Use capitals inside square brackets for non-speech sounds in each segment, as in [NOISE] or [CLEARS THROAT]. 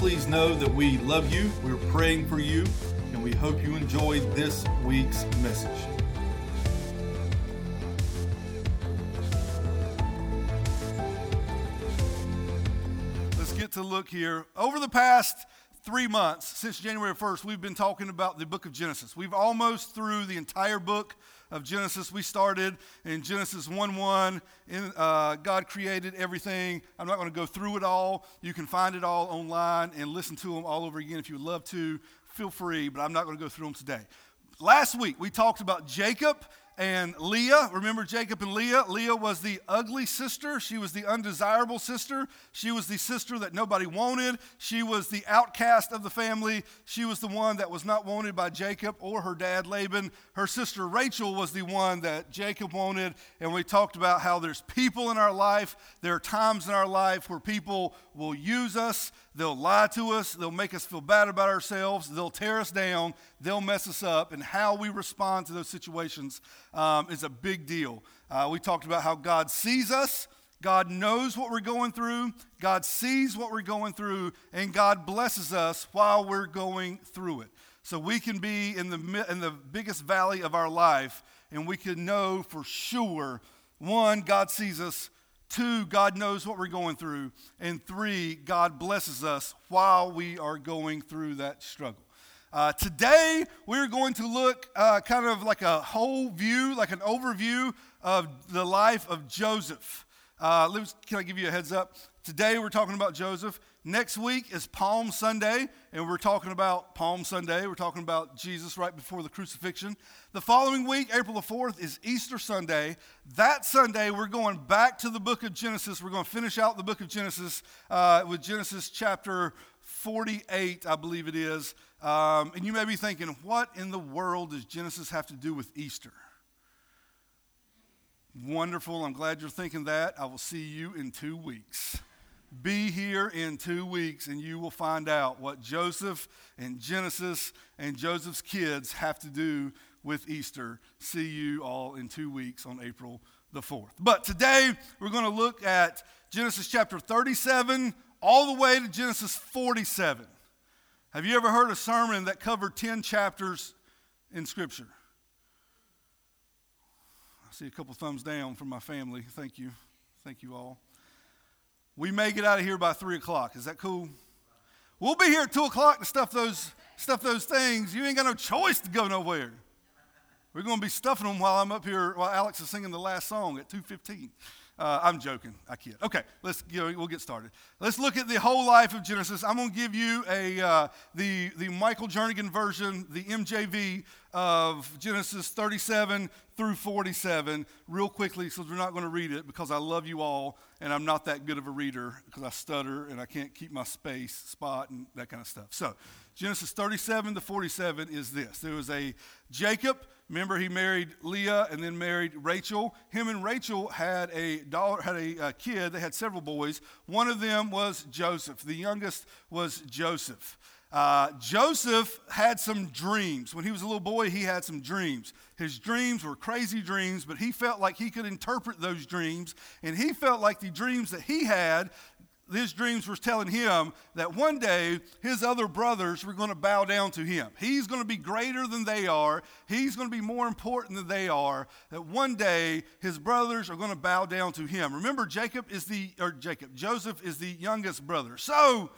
Please know that we love you, we're praying for you, and we hope you enjoyed this week's message. Let's get to look here. Over the past three months, since January 1st, we've been talking about the book of Genesis. We've almost through the entire book of Genesis. We started in Genesis 1 1. In, uh, God created everything. I'm not going to go through it all. You can find it all online and listen to them all over again if you would love to. Feel free, but I'm not going to go through them today. Last week, we talked about Jacob and Leah. Remember Jacob and Leah? Leah was the ugly sister. She was the undesirable sister. She was the sister that nobody wanted. She was the outcast of the family. She was the one that was not wanted by Jacob or her dad Laban. Her sister Rachel was the one that Jacob wanted. And we talked about how there's people in our life, there are times in our life where people will use us, they'll lie to us, they'll make us feel bad about ourselves, they'll tear us down, they'll mess us up. And how we respond to those situations um, is a big deal. Uh, we talked about how God sees us. God knows what we're going through. God sees what we're going through, and God blesses us while we're going through it. So we can be in the, in the biggest valley of our life, and we can know for sure one, God sees us. Two, God knows what we're going through. And three, God blesses us while we are going through that struggle. Uh, today, we're going to look uh, kind of like a whole view, like an overview of the life of Joseph. Uh, can I give you a heads up? Today, we're talking about Joseph. Next week is Palm Sunday, and we're talking about Palm Sunday. We're talking about Jesus right before the crucifixion. The following week, April the 4th, is Easter Sunday. That Sunday, we're going back to the book of Genesis. We're going to finish out the book of Genesis uh, with Genesis chapter 48, I believe it is. Um, and you may be thinking, what in the world does Genesis have to do with Easter? Wonderful. I'm glad you're thinking that. I will see you in two weeks. Be here in two weeks and you will find out what Joseph and Genesis and Joseph's kids have to do with Easter. See you all in two weeks on April the 4th. But today we're going to look at Genesis chapter 37 all the way to Genesis 47. Have you ever heard a sermon that covered 10 chapters in Scripture? I see a couple thumbs down from my family. Thank you. Thank you all. We may get out of here by 3 o'clock. Is that cool? We'll be here at 2 o'clock to stuff those, stuff those things. You ain't got no choice to go nowhere. We're going to be stuffing them while I'm up here, while Alex is singing the last song at 2.15. Uh, I'm joking. I kid. Okay, let's you know, we'll get started. Let's look at the whole life of Genesis. I'm going to give you a uh, the the Michael Jernigan version, the MJV of Genesis 37 through 47, real quickly, so we're not going to read it because I love you all, and I'm not that good of a reader because I stutter and I can't keep my space spot and that kind of stuff. So Genesis 37 to 47 is this: there was a Jacob Remember, he married Leah and then married Rachel. Him and Rachel had a daughter, had a, a, kid. They had several boys. One of them was Joseph. The youngest was Joseph. Uh, Joseph had some dreams. When he was a little boy, he had some dreams. His dreams were crazy dreams, but he felt like he could interpret those dreams. And he felt like the dreams that he had his dreams were telling him that one day his other brothers were going to bow down to him. He's going to be greater than they are. He's going to be more important than they are. That one day his brothers are going to bow down to him. Remember, Jacob is the, or Jacob, Joseph is the youngest brother. So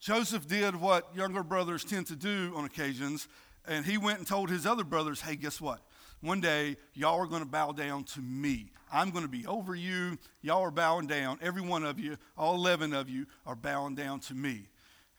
Joseph did what younger brothers tend to do on occasions, and he went and told his other brothers, hey, guess what? One day, y'all are going to bow down to me. I'm going to be over you. Y'all are bowing down. Every one of you, all 11 of you, are bowing down to me.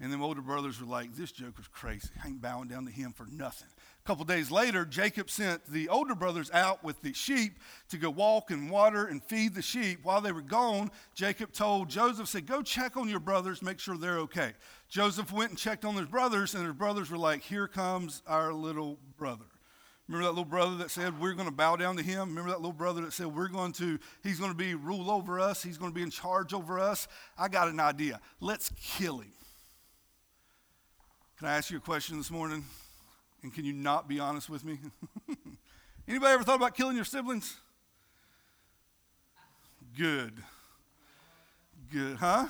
And then older brothers were like, This joker's crazy. I ain't bowing down to him for nothing. A couple days later, Jacob sent the older brothers out with the sheep to go walk and water and feed the sheep. While they were gone, Jacob told Joseph, said, Go check on your brothers, make sure they're okay. Joseph went and checked on his brothers, and his brothers were like, Here comes our little brother. Remember that little brother that said we're going to bow down to him? Remember that little brother that said we're going to, he's going to be rule over us, he's going to be in charge over us? I got an idea. Let's kill him. Can I ask you a question this morning? And can you not be honest with me? [LAUGHS] Anybody ever thought about killing your siblings? Good. Good, huh?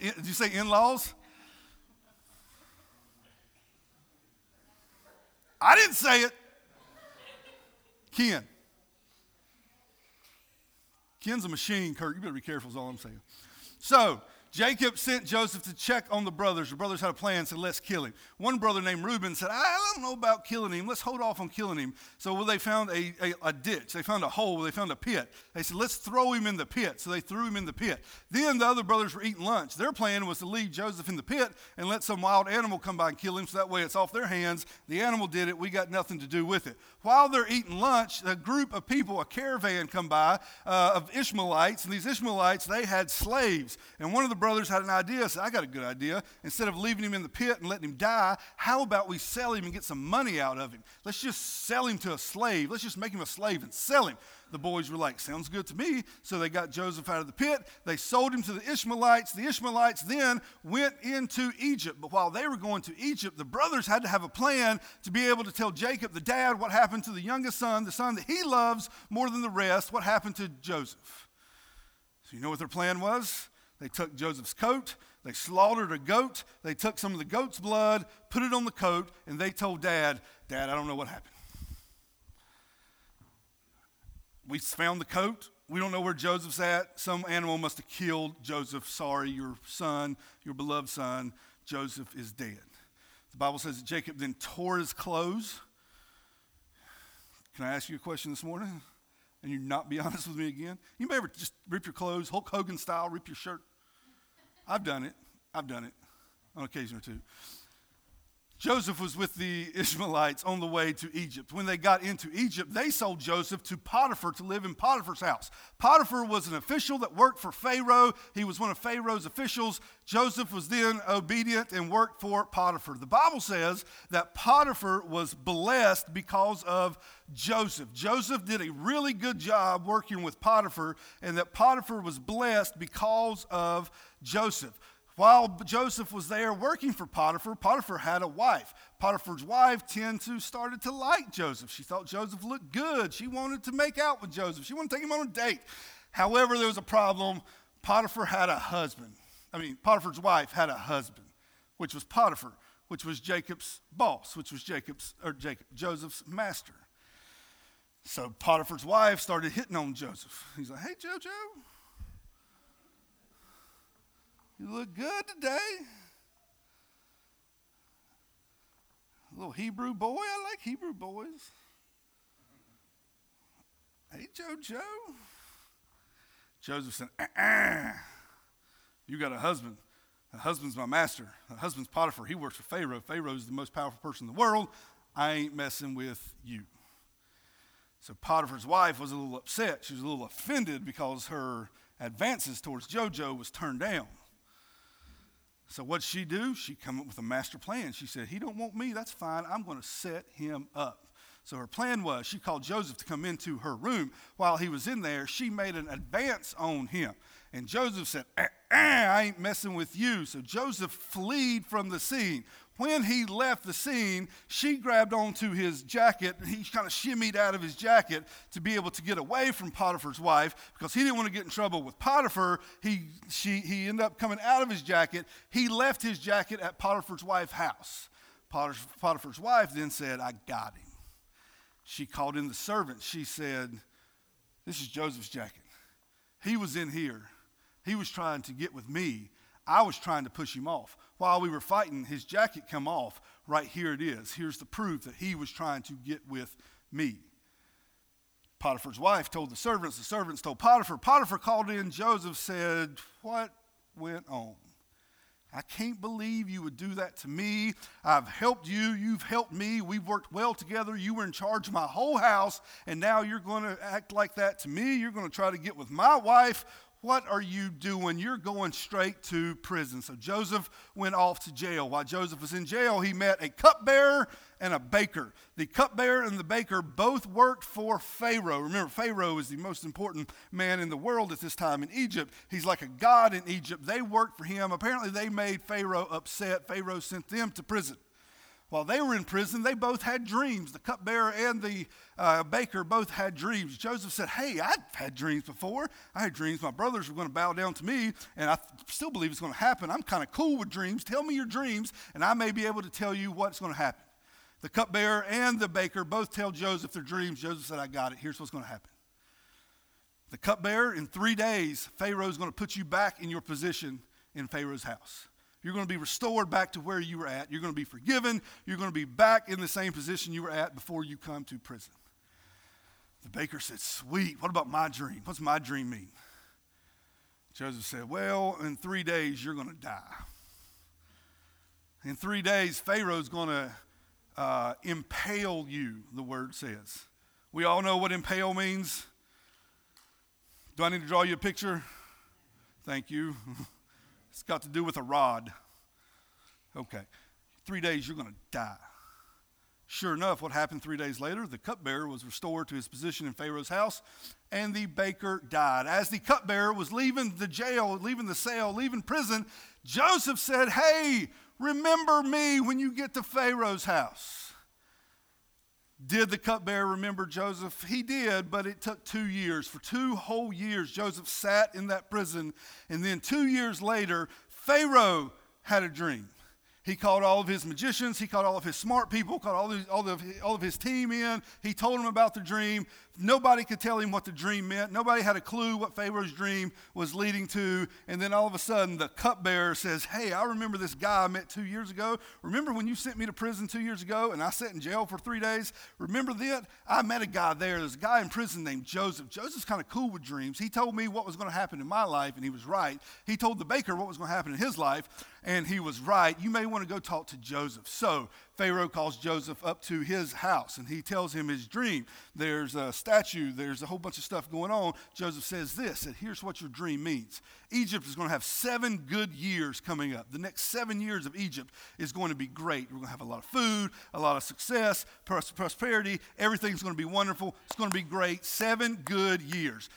Did you say in laws? I didn't say it. Ken. Ken's a machine, Kurt. You better be careful, is all I'm saying. So, Jacob sent Joseph to check on the brothers. The brothers had a plan, said, let's kill him. One brother named Reuben said, I don't know about killing him. Let's hold off on killing him. So well, they found a, a, a, ditch. They found a hole. They found a pit. They said, let's throw him in the pit. So they threw him in the pit. Then the other brothers were eating lunch. Their plan was to leave Joseph in the pit and let some wild animal come by and kill him so that way it's off their hands. The animal did it. We got nothing to do with it. While they're eating lunch, a group of people, a caravan come by uh, of Ishmaelites. And these Ishmaelites, they had slaves. And one of the brothers had an idea. I said, I got a good idea. Instead of leaving him in the pit and letting him die, how about we sell him and get some money out of him? Let's just sell him to a slave. Let's just make him a slave and sell him. The boys were like, Sounds good to me. So they got Joseph out of the pit. They sold him to the Ishmaelites. The Ishmaelites then went into Egypt. But while they were going to Egypt, the brothers had to have a plan to be able to tell Jacob, the dad, what happened to the youngest son, the son that he loves more than the rest, what happened to Joseph. So you know what their plan was? They took Joseph's coat, they slaughtered a goat, they took some of the goat's blood, put it on the coat, and they told dad, Dad, I don't know what happened. We found the coat. We don't know where Joseph's at. Some animal must have killed Joseph. Sorry, your son, your beloved son, Joseph is dead. The Bible says that Jacob then tore his clothes. Can I ask you a question this morning? And you not be [LAUGHS] honest with me again? You may ever just rip your clothes, Hulk Hogan style, rip your shirt? I've done it. I've done it on occasion or two. Joseph was with the [LAUGHS] Ishmaelites on the way to Egypt. When they got into Egypt, they sold Joseph to Potiphar to live in Potiphar's house. Potiphar was an official that worked for Pharaoh. He was one of Pharaoh's officials. Joseph was then obedient and worked for Potiphar. The Bible says that Potiphar was blessed because of Joseph. Joseph did a really good job working with Potiphar, and that Potiphar was blessed because of Joseph. While Joseph was there working for Potiphar, Potiphar had a wife. Potiphar's wife tended to started to like Joseph. She thought Joseph looked good. She wanted to make out with Joseph. She wanted to take him on a date. However, there was a problem. Potiphar had a husband. I mean, Potiphar's wife had a husband, which was Potiphar, which was Jacob's boss, which was Jacob's or Jacob, Joseph's master. So Potiphar's wife started hitting on Joseph. He's like, "Hey, Jojo, you look good today. A little Hebrew boy. I like Hebrew boys. Hey, JoJo. Joseph said, uh-uh. You got a husband. A husband's my master. A husband's Potiphar. He works for Pharaoh. Pharaoh's the most powerful person in the world. I ain't messing with you. So Potiphar's wife was a little upset. She was a little offended because her advances towards JoJo was turned down. So what'd she do? She come up with a master plan. She said, he don't want me, that's fine. I'm going to set him up. So her plan was she called Joseph to come into her room. While he was in there, she made an advance on him. And Joseph said, eh, eh, I ain't messing with you. So Joseph fled from the scene. When he left the scene, she grabbed onto his jacket and he kind of shimmied out of his jacket to be able to get away from Potiphar's wife because he didn't want to get in trouble with Potiphar. He, she, he ended up coming out of his jacket. He left his jacket at Potiphar's wife's house. Potiphar's wife then said, I got him. She called in the servant. She said, This is Joseph's jacket. He was in here. He was trying to get with me. I was trying to push him off while we were fighting, his jacket come off. Right here it is. Here's the proof that he was trying to get with me. Potiphar's wife told the servants, the servants told Potiphar. Potiphar called in Joseph, said, What went on? I can't believe you would do that to me. I've helped you. You've helped me. We've worked well together. You were in charge of my whole house, and now you're going to act like that to me. You're going to try to get with my wife. What are you doing? You're going straight to prison. So Joseph went off to jail. While Joseph was in jail, he met a cupbearer and a baker. The cupbearer and the baker both worked for Pharaoh. Remember, Pharaoh is the most important man in the world at this time in Egypt. He's like a god in Egypt. They worked for him. Apparently, they made Pharaoh upset. Pharaoh sent them to prison. While they were in prison, they both had dreams. The cupbearer and the uh, baker both had dreams. Joseph said, Hey, I've had dreams before. I had dreams my brothers were going to bow down to me, and I still believe it's going to happen. I'm kind of cool with dreams. Tell me your dreams, and I may be able to tell you what's going to happen. The cupbearer and the baker both tell Joseph their dreams. Joseph said, I got it. Here's what's going to happen. The cupbearer, in three days, Pharaoh's going to put you back in your position in Pharaoh's house. You're going to be restored back to where you were at. You're going to be forgiven. You're going to be back in the same position you were at before you come to prison. The baker said, Sweet. What about my dream? What's my dream mean? Joseph said, Well, in three days, you're going to die. In three days, Pharaoh's going to uh, impale you, the word says. We all know what impale means. Do I need to draw you a picture? Thank you. [LAUGHS] It's got to do with a rod. Okay. Three days, you're going to die. Sure enough, what happened three days later? The cupbearer was restored to his position in Pharaoh's house, and the baker died. As the cupbearer was leaving the jail, leaving the cell, leaving prison, Joseph said, Hey, remember me when you get to Pharaoh's house. Did the cupbearer remember Joseph? He did, but it took two years. For two whole years, Joseph sat in that prison. And then two years later, Pharaoh had a dream. He called all of his magicians, he called all of his smart people, called all, all, of, all of his team in. He told them about the dream. Nobody could tell him what the dream meant. Nobody had a clue what Pharaoh's dream was leading to. And then all of a sudden, the cupbearer says, Hey, I remember this guy I met two years ago. Remember when you sent me to prison two years ago and I sat in jail for three days? Remember that? I met a guy there. There's a guy in prison named Joseph. Joseph's kind of cool with dreams. He told me what was going to happen in my life, and he was right. He told the baker what was going to happen in his life, and he was right. You may want to go talk to Joseph. So Pharaoh calls Joseph up to his house and he tells him his dream. There's a statue, there's a whole bunch of stuff going on. Joseph says this, and here's what your dream means Egypt is going to have seven good years coming up. The next seven years of Egypt is going to be great. We're going to have a lot of food, a lot of success, prosperity. Everything's going to be wonderful. It's going to be great. Seven good years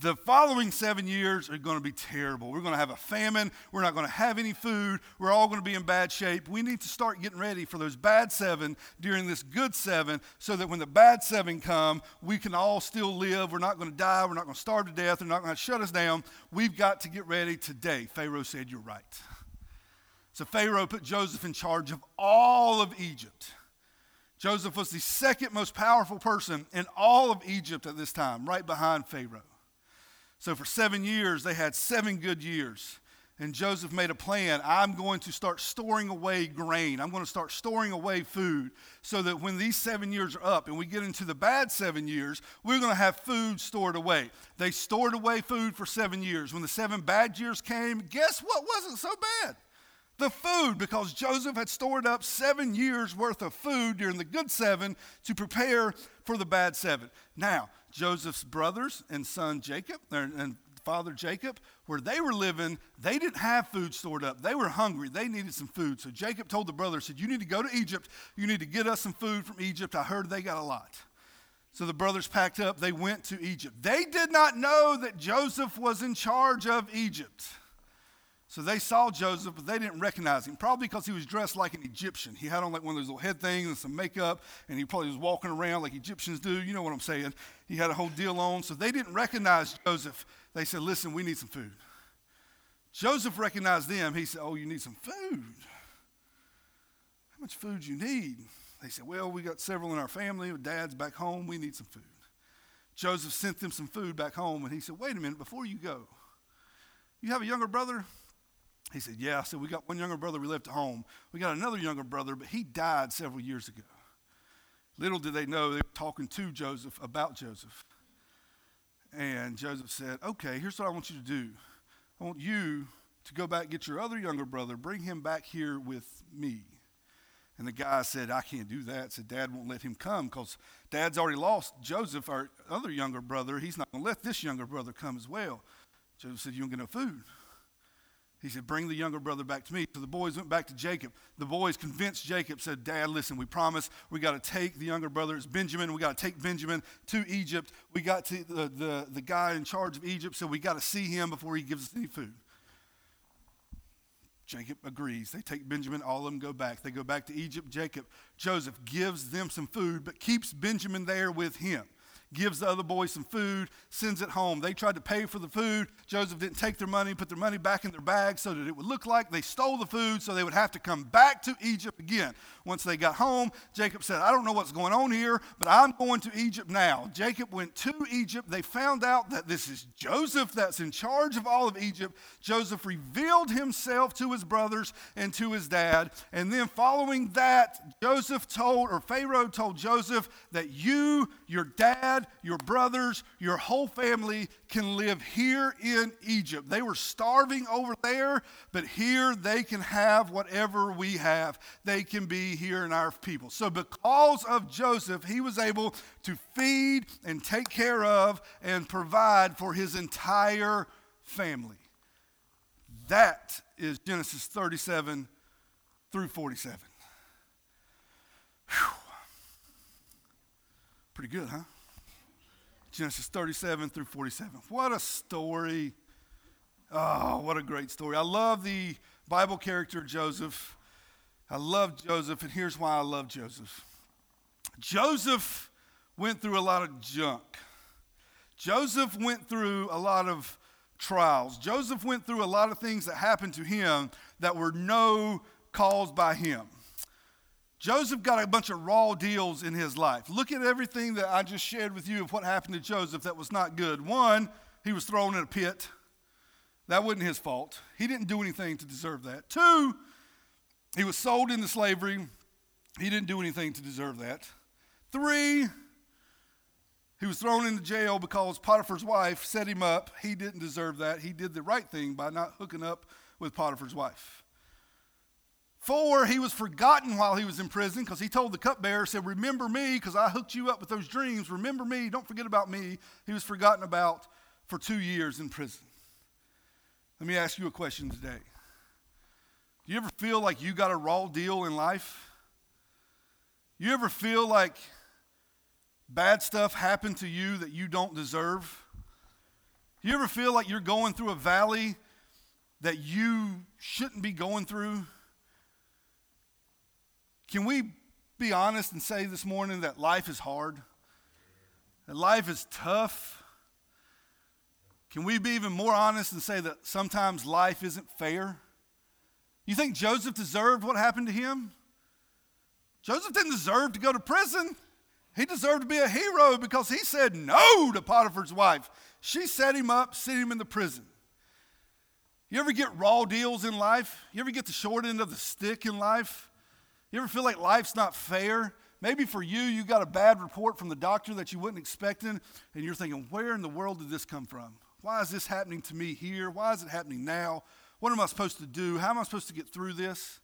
the following seven years are going to be terrible. We're going to have a famine. We're not going to have any food. We're all going to be in bad shape. We need to start getting ready for those bad seven during this good seven so that when the bad seven come, we can all still live. We're not going to die. We're not going to starve to death. They're not going to shut us down. We've got to get ready today. Pharaoh said, You're right. So Pharaoh put Joseph in charge of all of Egypt. Joseph was the second most powerful person in all of Egypt at this time, right behind Pharaoh. So for seven years, they had seven good years. And Joseph made a plan. I'm going to start storing away grain. I'm going to start storing away food so that when these seven years are up and we get into the bad seven years, we're going to have food stored away. They stored away food for seven years. When the seven bad years came, guess what wasn't so bad? The food, because Joseph had stored up seven years worth of food during the good seven to prepare for the bad seven. Now, Joseph's brothers and son Jacob and father Jacob, where they were living, they didn't have food stored up. They were hungry. They needed some food. So Jacob told the brothers, said, You need to go to Egypt. You need to get us some food from Egypt. I heard they got a lot. So the brothers packed up. They went to Egypt. They did not know that Joseph was in charge of Egypt. So they saw Joseph, but they didn't recognize him, probably because he was dressed like an Egyptian. He had on like one of those little head things and some makeup, and he probably was walking around like Egyptians do. You know what I'm saying? He had a whole deal on. So they didn't recognize Joseph. They said, Listen, we need some food. Joseph recognized them. He said, Oh, you need some food. How much food you need? They said, Well, we got several in our family. Dad's back home. We need some food. Joseph sent them some food back home, and he said, Wait a minute, before you go, you have a younger brother? He said, Yeah. I said, We got one younger brother we left at home. We got another younger brother, but he died several years ago. Little did they know they were talking to Joseph about Joseph. And Joseph said, Okay, here's what I want you to do. I want you to go back get your other younger brother, bring him back here with me. And the guy said, I can't do that. Said, Dad won't let him come because Dad's already lost Joseph, our other younger brother. He's not going to let this younger brother come as well. Joseph said, You don't get no food. He said, Bring the younger brother back to me. So the boys went back to Jacob. The boys convinced Jacob, said, Dad, listen, we promise we got to take the younger brother. It's Benjamin. We got to take Benjamin to Egypt. We got to, the, the, the guy in charge of Egypt, so we got to see him before he gives us any food. Jacob agrees. They take Benjamin, all of them go back. They go back to Egypt. Jacob, Joseph gives them some food, but keeps Benjamin there with him gives the other boys some food, sends it home. They tried to pay for the food. Joseph didn't take their money, put their money back in their bag so that it would look like they stole the food so they would have to come back to Egypt again. Once they got home, Jacob said, I don't know what's going on here, but I'm going to Egypt now. Jacob went to Egypt. They found out that this is Joseph that's in charge of all of Egypt. Joseph revealed himself to his brothers and to his dad. And then following that, Joseph told, or Pharaoh told Joseph that you, your dad, your brothers, your whole family can live here in Egypt. They were starving over there, but here they can have whatever we have. They can be here in our people. So, because of Joseph, he was able to feed and take care of and provide for his entire family. That is Genesis 37 through 47. Whew. Pretty good, huh? Genesis 37 through 47. What a story. Oh, what a great story. I love the Bible character Joseph. I love Joseph, and here's why I love Joseph. Joseph went through a lot of junk. Joseph went through a lot of trials. Joseph went through a lot of things that happened to him that were no caused by him. Joseph got a bunch of raw deals in his life. Look at everything that I just shared with you of what happened to Joseph that was not good. One, he was thrown in a pit. That wasn't his fault. He didn't do anything to deserve that. Two, he was sold into slavery. He didn't do anything to deserve that. Three, he was thrown into jail because Potiphar's wife set him up. He didn't deserve that. He did the right thing by not hooking up with Potiphar's wife. Four, he was forgotten while he was in prison because he told the cupbearer, said, Remember me because I hooked you up with those dreams. Remember me. Don't forget about me. He was forgotten about for two years in prison. Let me ask you a question today. Do you ever feel like you got a raw deal in life? You ever feel like bad stuff happened to you that you don't deserve? You ever feel like you're going through a valley that you shouldn't be going through? Can we be honest and say this morning that life is hard? That life is tough? Can we be even more honest and say that sometimes life isn't fair? You think Joseph deserved what happened to him? Joseph didn't deserve to go to prison. He deserved to be a hero because he said no to Potiphar's wife. She set him up, sent him in the prison. You ever get raw deals in life? You ever get the short end of the stick in life? You ever feel like life's not fair? Maybe for you, you got a bad report from the doctor that you wasn't expecting, and you're thinking, where in the world did this come from? Why is this happening to me here? Why is it happening now? What am I supposed to do? How am I supposed to get through this?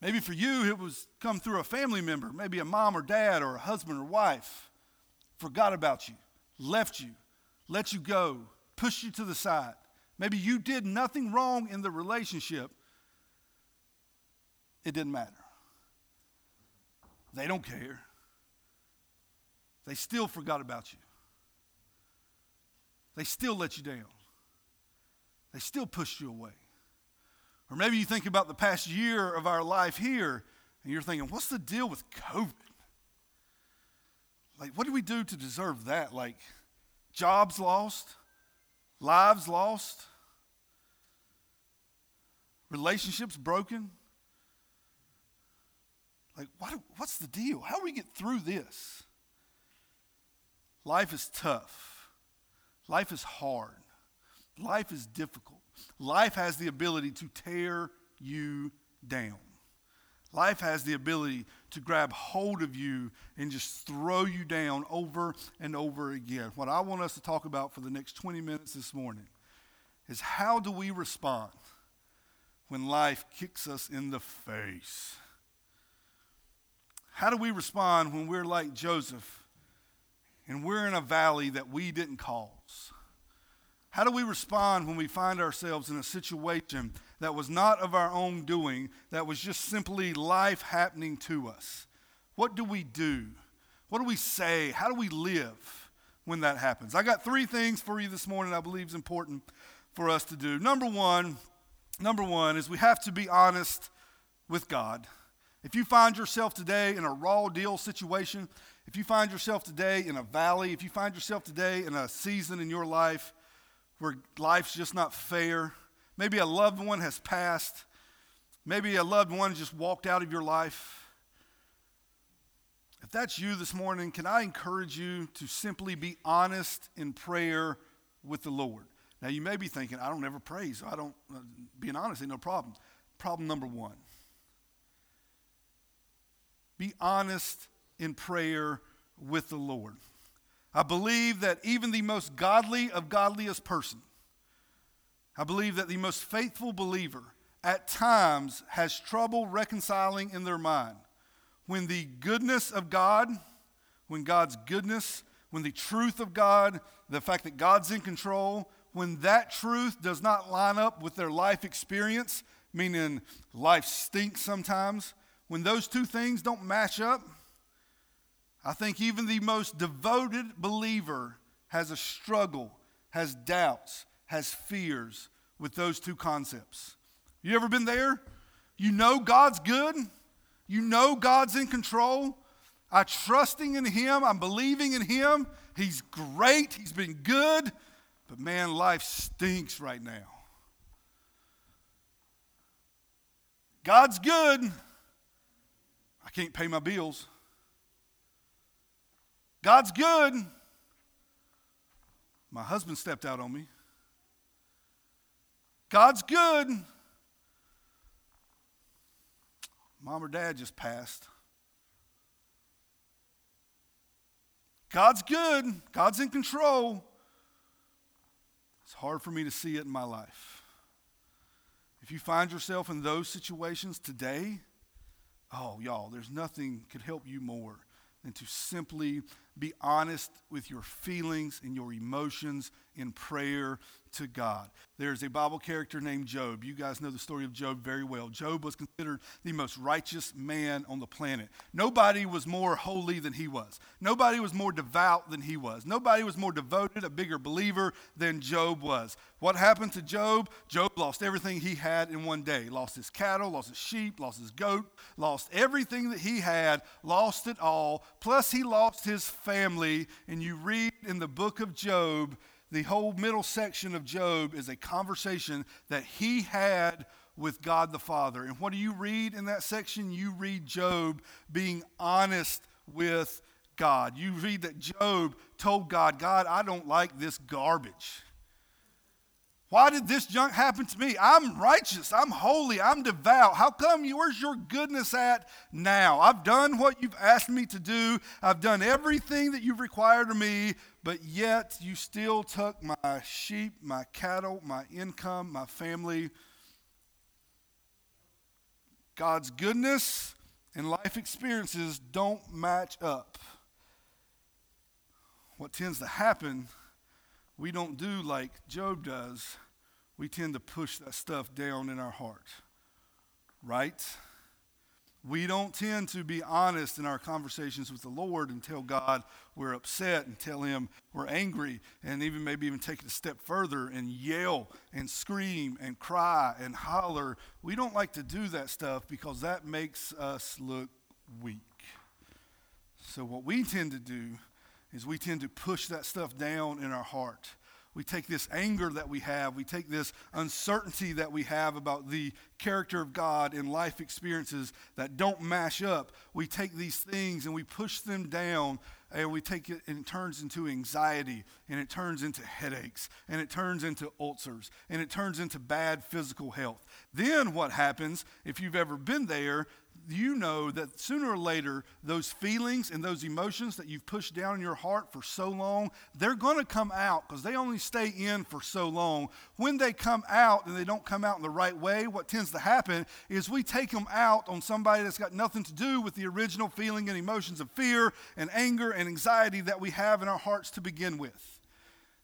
Maybe for you, it was come through a family member, maybe a mom or dad or a husband or wife, forgot about you, left you, let you go, pushed you to the side. Maybe you did nothing wrong in the relationship, it didn't matter. They don't care. They still forgot about you. They still let you down. They still pushed you away. Or maybe you think about the past year of our life here and you're thinking, what's the deal with COVID? Like, what did we do to deserve that? Like, jobs lost, lives lost, relationships broken. Like, what, what's the deal? How do we get through this? Life is tough. Life is hard. Life is difficult. Life has the ability to tear you down. Life has the ability to grab hold of you and just throw you down over and over again. What I want us to talk about for the next 20 minutes this morning is how do we respond when life kicks us in the face? How do we respond when we're like Joseph and we're in a valley that we didn't cause? How do we respond when we find ourselves in a situation that was not of our own doing, that was just simply life happening to us? What do we do? What do we say? How do we live when that happens? I got three things for you this morning I believe is important for us to do. Number one, number one is we have to be honest with God. If you find yourself today in a raw deal situation, if you find yourself today in a valley, if you find yourself today in a season in your life where life's just not fair, maybe a loved one has passed, maybe a loved one just walked out of your life. If that's you this morning, can I encourage you to simply be honest in prayer with the Lord? Now, you may be thinking, I don't ever pray, so I don't, uh, being honest, ain't no problem. Problem number one be honest in prayer with the Lord. I believe that even the most godly of godliest person, I believe that the most faithful believer at times has trouble reconciling in their mind when the goodness of God, when God's goodness, when the truth of God, the fact that God's in control, when that truth does not line up with their life experience, meaning life stinks sometimes, when those two things don't match up, I think even the most devoted believer has a struggle, has doubts, has fears with those two concepts. You ever been there? You know God's good. You know God's in control. I'm trusting in Him. I'm believing in Him. He's great. He's been good. But man, life stinks right now. God's good. Can't pay my bills. God's good. My husband stepped out on me. God's good. Mom or dad just passed. God's good. God's in control. It's hard for me to see it in my life. If you find yourself in those situations today, Oh, y'all, there's nothing could help you more than to simply be honest with your feelings and your emotions in prayer to God. There's a Bible character named Job. You guys know the story of Job very well. Job was considered the most righteous man on the planet. Nobody was more holy than he was. Nobody was more devout than he was. Nobody was more devoted, a bigger believer than Job was. What happened to Job? Job lost everything he had in one day. Lost his cattle, lost his sheep, lost his goat, lost everything that he had, lost it all. Plus he lost his family. And you read in the book of Job the whole middle section of Job is a conversation that he had with God the Father. And what do you read in that section? You read Job being honest with God. You read that Job told God, God, I don't like this garbage. Why did this junk happen to me? I'm righteous. I'm holy. I'm devout. How come you, where's your goodness at now? I've done what you've asked me to do. I've done everything that you've required of me, but yet you still took my sheep, my cattle, my income, my family. God's goodness and life experiences don't match up. What tends to happen we don't do like Job does. We tend to push that stuff down in our heart, right? We don't tend to be honest in our conversations with the Lord and tell God we're upset and tell Him we're angry and even maybe even take it a step further and yell and scream and cry and holler. We don't like to do that stuff because that makes us look weak. So, what we tend to do is we tend to push that stuff down in our heart. We take this anger that we have, we take this uncertainty that we have about the character of God and life experiences that don't mash up. We take these things and we push them down and we take it and it turns into anxiety and it turns into headaches and it turns into ulcers and it turns into bad physical health. Then what happens, if you've ever been there, you know that sooner or later, those feelings and those emotions that you've pushed down in your heart for so long, they're going to come out because they only stay in for so long. When they come out and they don't come out in the right way, what tends to happen is we take them out on somebody that's got nothing to do with the original feeling and emotions of fear and anger and anxiety that we have in our hearts to begin with.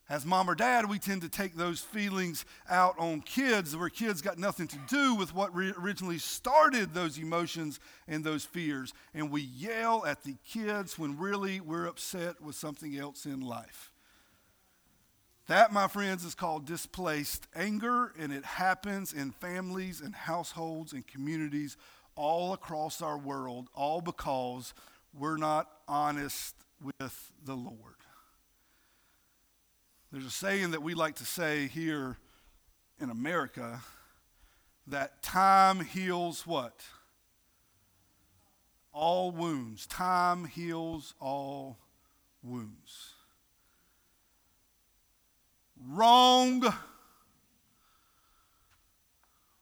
As mom or dad, we tend to take those feelings out on kids where kids got nothing to do with what re- originally started those emotions and those fears. And we yell at the kids when really we're upset with something else in life. That, my friends, is called displaced anger, and it happens in families and households and communities all across our world, all because we're not honest with the Lord. There's a saying that we like to say here in America that time heals what? All wounds. Time heals all wounds. Wrong.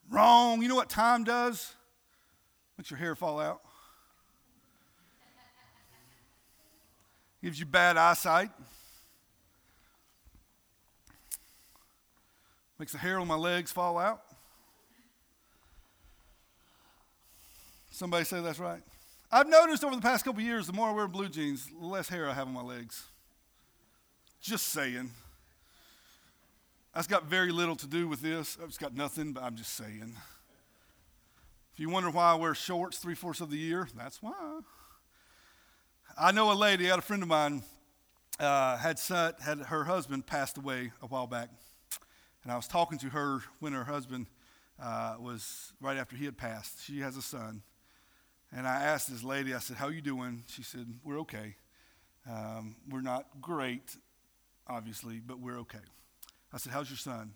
Wrong. You know what time does? Makes your hair fall out. Gives you bad eyesight. Makes the hair on my legs fall out. Somebody say that's right. I've noticed over the past couple years, the more I wear blue jeans, the less hair I have on my legs. Just saying. That's got very little to do with this. It's got nothing, but I'm just saying. If you wonder why I wear shorts three fourths of the year, that's why. I know a lady, I had a friend of mine, uh, had, had her husband passed away a while back. And I was talking to her when her husband uh, was right after he had passed. She has a son. And I asked this lady, I said, How you doing? She said, We're okay. Um, we're not great, obviously, but we're okay. I said, How's your son?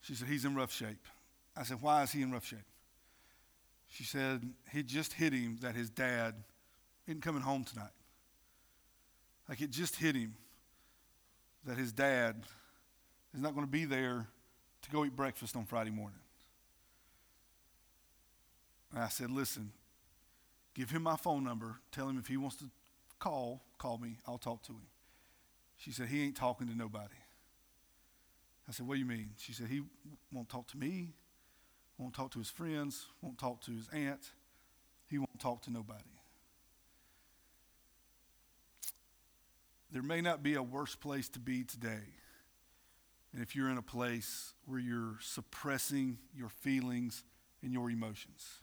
She said, He's in rough shape. I said, Why is he in rough shape? She said, He just hit him that his dad isn't coming home tonight. Like it just hit him that his dad is not going to be there to go eat breakfast on Friday morning. And I said, listen, give him my phone number. Tell him if he wants to call, call me. I'll talk to him. She said, he ain't talking to nobody. I said, what do you mean? She said, he won't talk to me, won't talk to his friends, won't talk to his aunt. He won't talk to nobody. There may not be a worse place to be today and if you're in a place where you're suppressing your feelings and your emotions.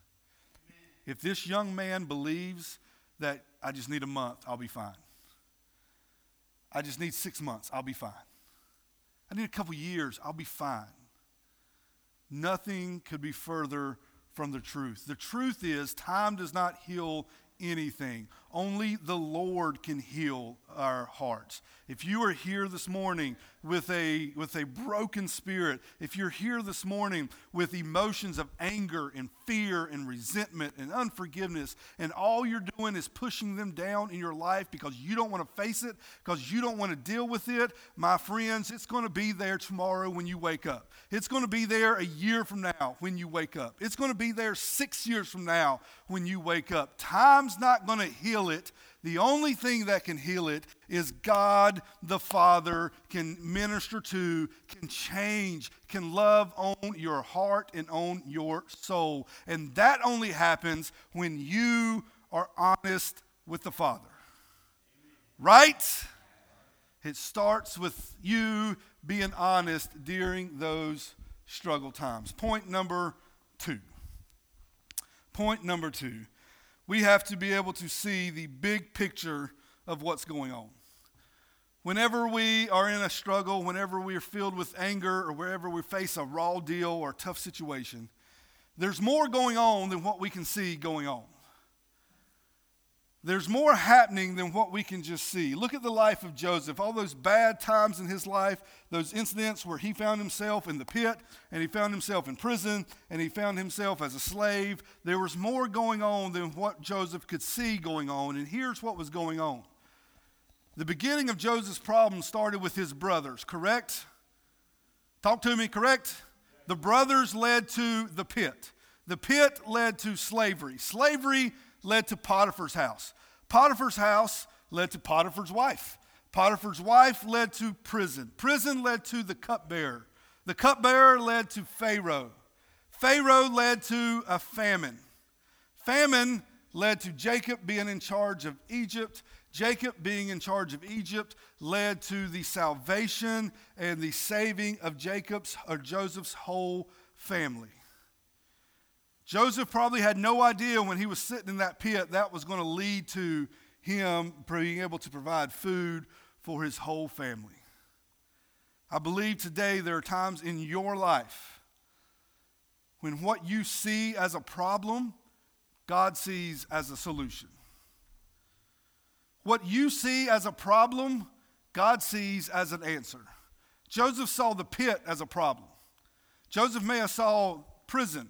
If this young man believes that I just need a month, I'll be fine. I just need six months, I'll be fine. I need a couple years, I'll be fine. Nothing could be further from the truth. The truth is, time does not heal anything. Only the Lord can heal our hearts. If you are here this morning with a, with a broken spirit, if you're here this morning with emotions of anger and fear and resentment and unforgiveness, and all you're doing is pushing them down in your life because you don't want to face it, because you don't want to deal with it, my friends, it's going to be there tomorrow when you wake up. It's going to be there a year from now when you wake up. It's going to be there six years from now when you wake up. Time's not going to heal it the only thing that can heal it is God the Father can minister to, can change, can love on your heart and on your soul. And that only happens when you are honest with the Father. Right? It starts with you being honest during those struggle times. Point number two. Point number two we have to be able to see the big picture of what's going on. Whenever we are in a struggle, whenever we are filled with anger, or wherever we face a raw deal or a tough situation, there's more going on than what we can see going on. There's more happening than what we can just see. Look at the life of Joseph. All those bad times in his life, those incidents where he found himself in the pit and he found himself in prison and he found himself as a slave. There was more going on than what Joseph could see going on. And here's what was going on the beginning of Joseph's problem started with his brothers, correct? Talk to me, correct? The brothers led to the pit. The pit led to slavery. Slavery led to Potiphar's house. Potiphar's house led to Potiphar's wife. Potiphar's wife led to prison. Prison led to the cupbearer. The cupbearer led to Pharaoh. Pharaoh led to a famine. Famine led to Jacob being in charge of Egypt. Jacob being in charge of Egypt led to the salvation and the saving of Jacob's or Joseph's whole family. Joseph probably had no idea when he was sitting in that pit that was going to lead to him being able to provide food for his whole family. I believe today there are times in your life when what you see as a problem, God sees as a solution. What you see as a problem, God sees as an answer. Joseph saw the pit as a problem. Joseph may have saw prison,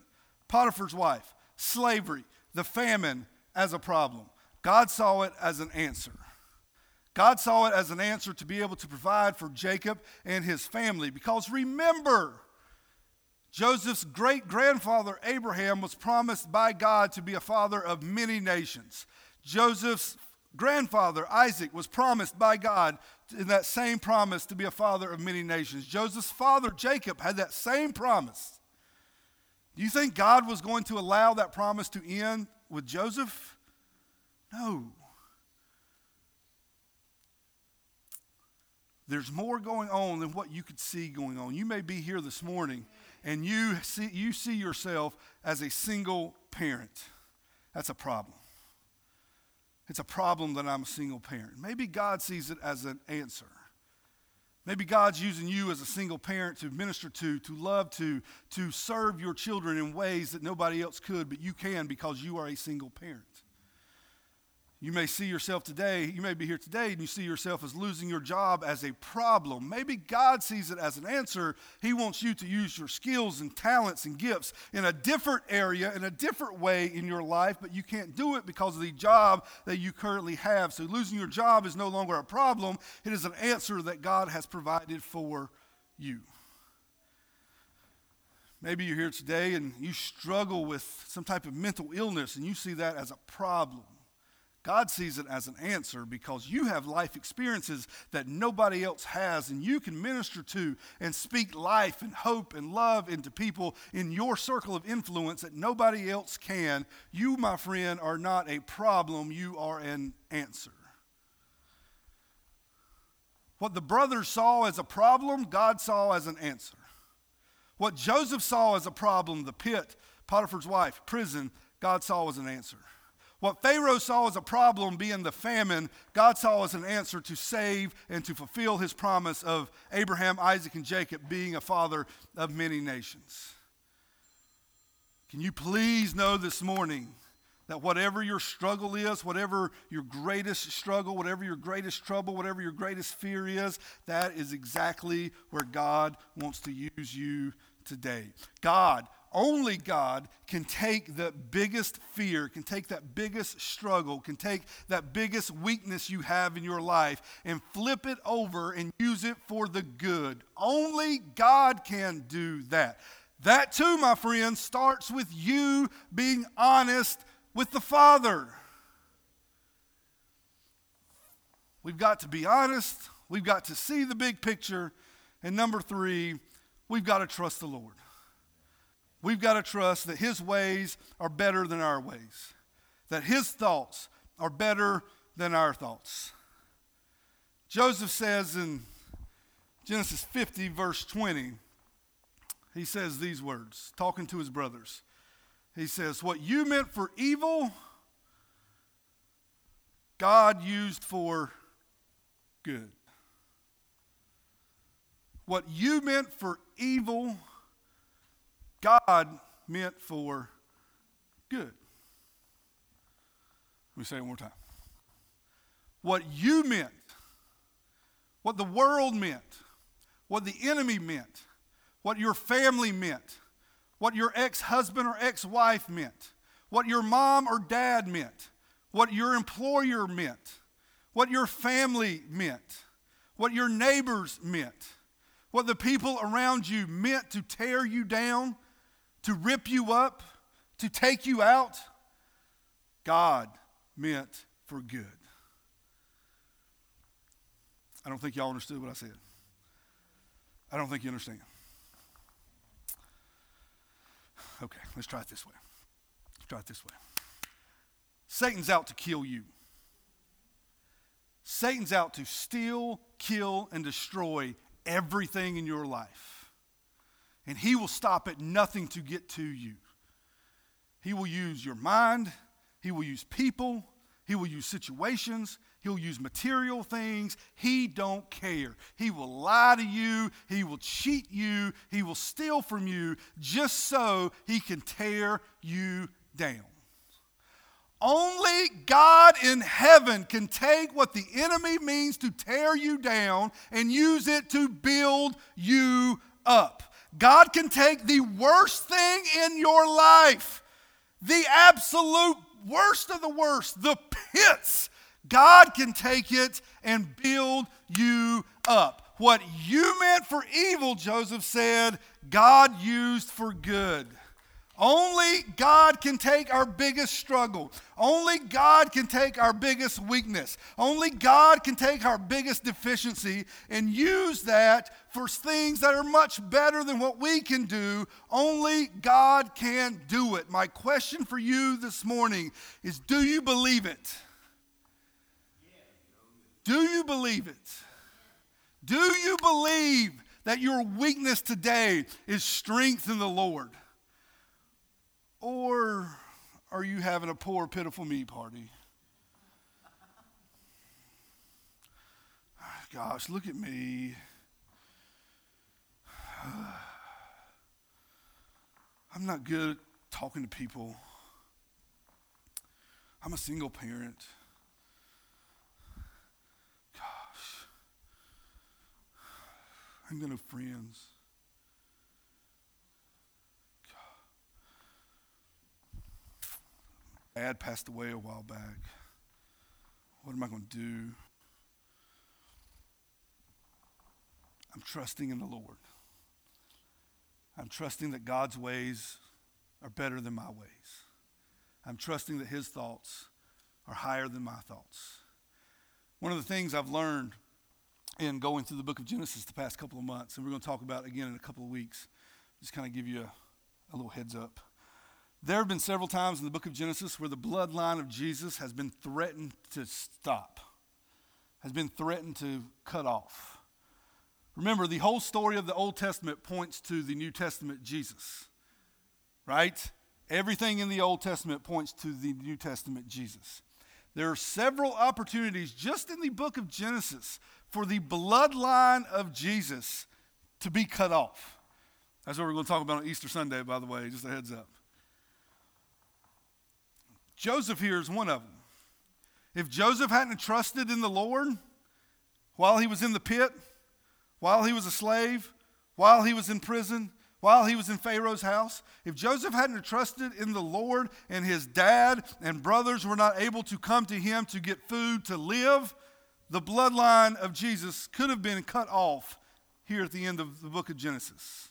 Potiphar's wife, slavery, the famine as a problem. God saw it as an answer. God saw it as an answer to be able to provide for Jacob and his family. Because remember, Joseph's great grandfather Abraham was promised by God to be a father of many nations. Joseph's grandfather Isaac was promised by God in that same promise to be a father of many nations. Joseph's father Jacob had that same promise. Do you think God was going to allow that promise to end with Joseph? No. There's more going on than what you could see going on. You may be here this morning and you see, you see yourself as a single parent. That's a problem. It's a problem that I'm a single parent. Maybe God sees it as an answer. Maybe God's using you as a single parent to minister to, to love to, to serve your children in ways that nobody else could, but you can because you are a single parent. You may see yourself today, you may be here today, and you see yourself as losing your job as a problem. Maybe God sees it as an answer. He wants you to use your skills and talents and gifts in a different area, in a different way in your life, but you can't do it because of the job that you currently have. So losing your job is no longer a problem, it is an answer that God has provided for you. Maybe you're here today and you struggle with some type of mental illness and you see that as a problem. God sees it as an answer because you have life experiences that nobody else has, and you can minister to and speak life and hope and love into people in your circle of influence that nobody else can. You, my friend, are not a problem, you are an answer. What the brothers saw as a problem, God saw as an answer. What Joseph saw as a problem, the pit, Potiphar's wife, prison, God saw as an answer. What Pharaoh saw as a problem, being the famine, God saw as an answer to save and to fulfill his promise of Abraham, Isaac, and Jacob being a father of many nations. Can you please know this morning that whatever your struggle is, whatever your greatest struggle, whatever your greatest trouble, whatever your greatest fear is, that is exactly where God wants to use you today. God only God can take the biggest fear, can take that biggest struggle, can take that biggest weakness you have in your life and flip it over and use it for the good. Only God can do that. That, too, my friends, starts with you being honest with the Father. We've got to be honest, we've got to see the big picture, and number three, we've got to trust the Lord. We've got to trust that His ways are better than our ways, that His thoughts are better than our thoughts. Joseph says in Genesis 50, verse 20, he says these words, talking to his brothers. He says, What you meant for evil, God used for good. What you meant for evil, God meant for good. Let me say it one more time. What you meant, what the world meant, what the enemy meant, what your family meant, what your ex husband or ex wife meant, what your mom or dad meant, what your employer meant, what your family meant, what your neighbors meant, what the people around you meant to tear you down to rip you up, to take you out, God meant for good. I don't think y'all understood what I said. I don't think you understand. Okay, let's try it this way. Let's try it this way. Satan's out to kill you. Satan's out to steal, kill, and destroy everything in your life. And he will stop at nothing to get to you. He will use your mind, he will use people, he will use situations, he'll use material things. He don't care. He will lie to you, he will cheat you, he will steal from you just so he can tear you down. Only God in heaven can take what the enemy means to tear you down and use it to build you up. God can take the worst thing in your life, the absolute worst of the worst, the pits. God can take it and build you up. What you meant for evil, Joseph said, God used for good. Only God can take our biggest struggle. Only God can take our biggest weakness. Only God can take our biggest deficiency and use that for things that are much better than what we can do. Only God can do it. My question for you this morning is do you believe it? Do you believe it? Do you believe that your weakness today is strength in the Lord? Or are you having a poor, pitiful me party? Ah, gosh, look at me. [SIGHS] I'm not good at talking to people. I'm a single parent. Gosh. [SIGHS] I have got no friends. Dad passed away a while back. What am I going to do? I'm trusting in the Lord. I'm trusting that God's ways are better than my ways. I'm trusting that His thoughts are higher than my thoughts. One of the things I've learned in going through the book of Genesis the past couple of months, and we're going to talk about again in a couple of weeks, just kind of give you a, a little heads up. There have been several times in the book of Genesis where the bloodline of Jesus has been threatened to stop, has been threatened to cut off. Remember, the whole story of the Old Testament points to the New Testament Jesus, right? Everything in the Old Testament points to the New Testament Jesus. There are several opportunities just in the book of Genesis for the bloodline of Jesus to be cut off. That's what we're going to talk about on Easter Sunday, by the way, just a heads up. Joseph here is one of them. If Joseph hadn't trusted in the Lord while he was in the pit, while he was a slave, while he was in prison, while he was in Pharaoh's house, if Joseph hadn't trusted in the Lord and his dad and brothers were not able to come to him to get food to live, the bloodline of Jesus could have been cut off here at the end of the book of Genesis.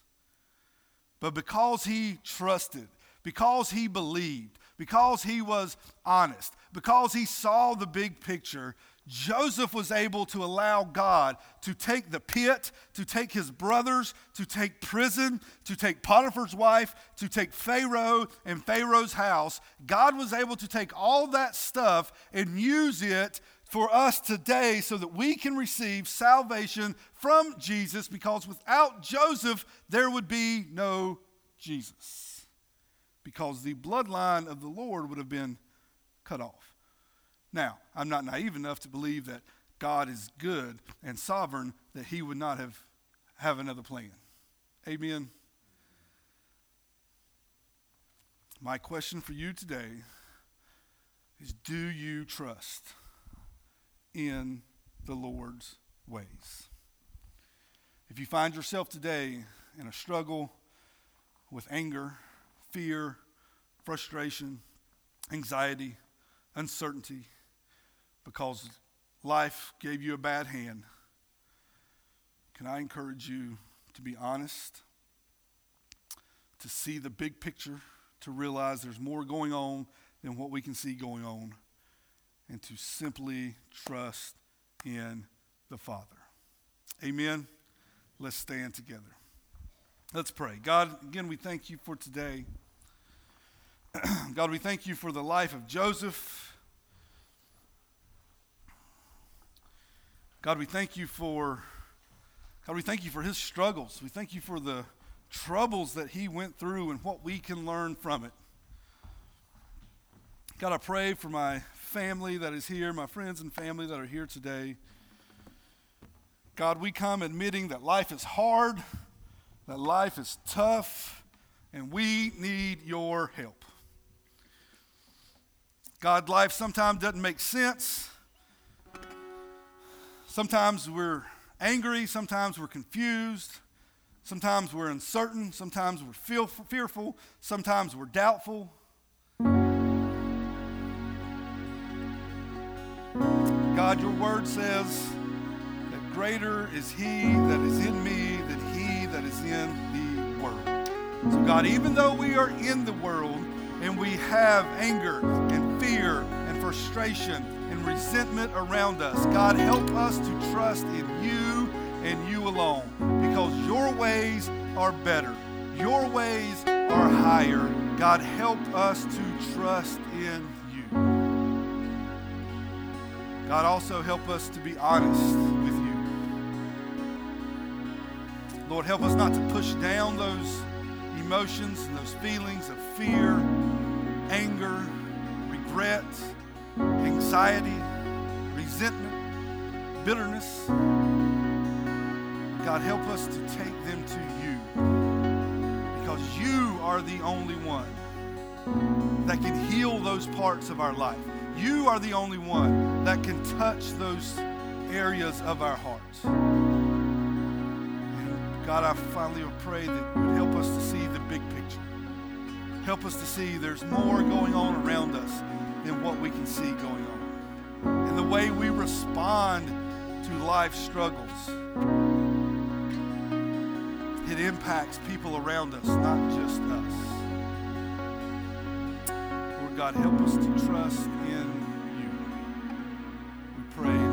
But because he trusted, because he believed, because he was honest, because he saw the big picture, Joseph was able to allow God to take the pit, to take his brothers, to take prison, to take Potiphar's wife, to take Pharaoh and Pharaoh's house. God was able to take all that stuff and use it for us today so that we can receive salvation from Jesus because without Joseph, there would be no Jesus because the bloodline of the Lord would have been cut off. Now, I'm not naive enough to believe that God is good and sovereign that he would not have have another plan. Amen. My question for you today is do you trust in the Lord's ways? If you find yourself today in a struggle with anger, fear, frustration, anxiety, uncertainty because life gave you a bad hand, can I encourage you to be honest, to see the big picture, to realize there's more going on than what we can see going on and to simply trust in the Father. Amen. Let's stand together. Let's pray. God, again, we thank you for today. [CLEARS THROAT] God, we thank you for the life of Joseph. God, we thank you for God, we thank you for his struggles. We thank you for the troubles that he went through and what we can learn from it. God, I pray for my family that is here, my friends and family that are here today. God, we come admitting that life is hard, that life is tough, and we need your help. God, life sometimes doesn't make sense. Sometimes we're angry, sometimes we're confused, sometimes we're uncertain, sometimes we're feel, fearful, sometimes we're doubtful. God, your word says that greater is he that is in me than he that is in the world. So, God, even though we are in the world and we have anger and fear and frustration and resentment around us, God, help us to trust in you and you alone because your ways are better, your ways are higher. God, help us to trust in you. God, also help us to be honest Lord, help us not to push down those emotions and those feelings of fear, anger, regret, anxiety, resentment, bitterness. God, help us to take them to you because you are the only one that can heal those parts of our life. You are the only one that can touch those areas of our hearts. God, I finally pray that would help us to see the big picture. Help us to see there's more going on around us than what we can see going on. And the way we respond to life struggles, it impacts people around us, not just us. Lord God, help us to trust in you. We pray.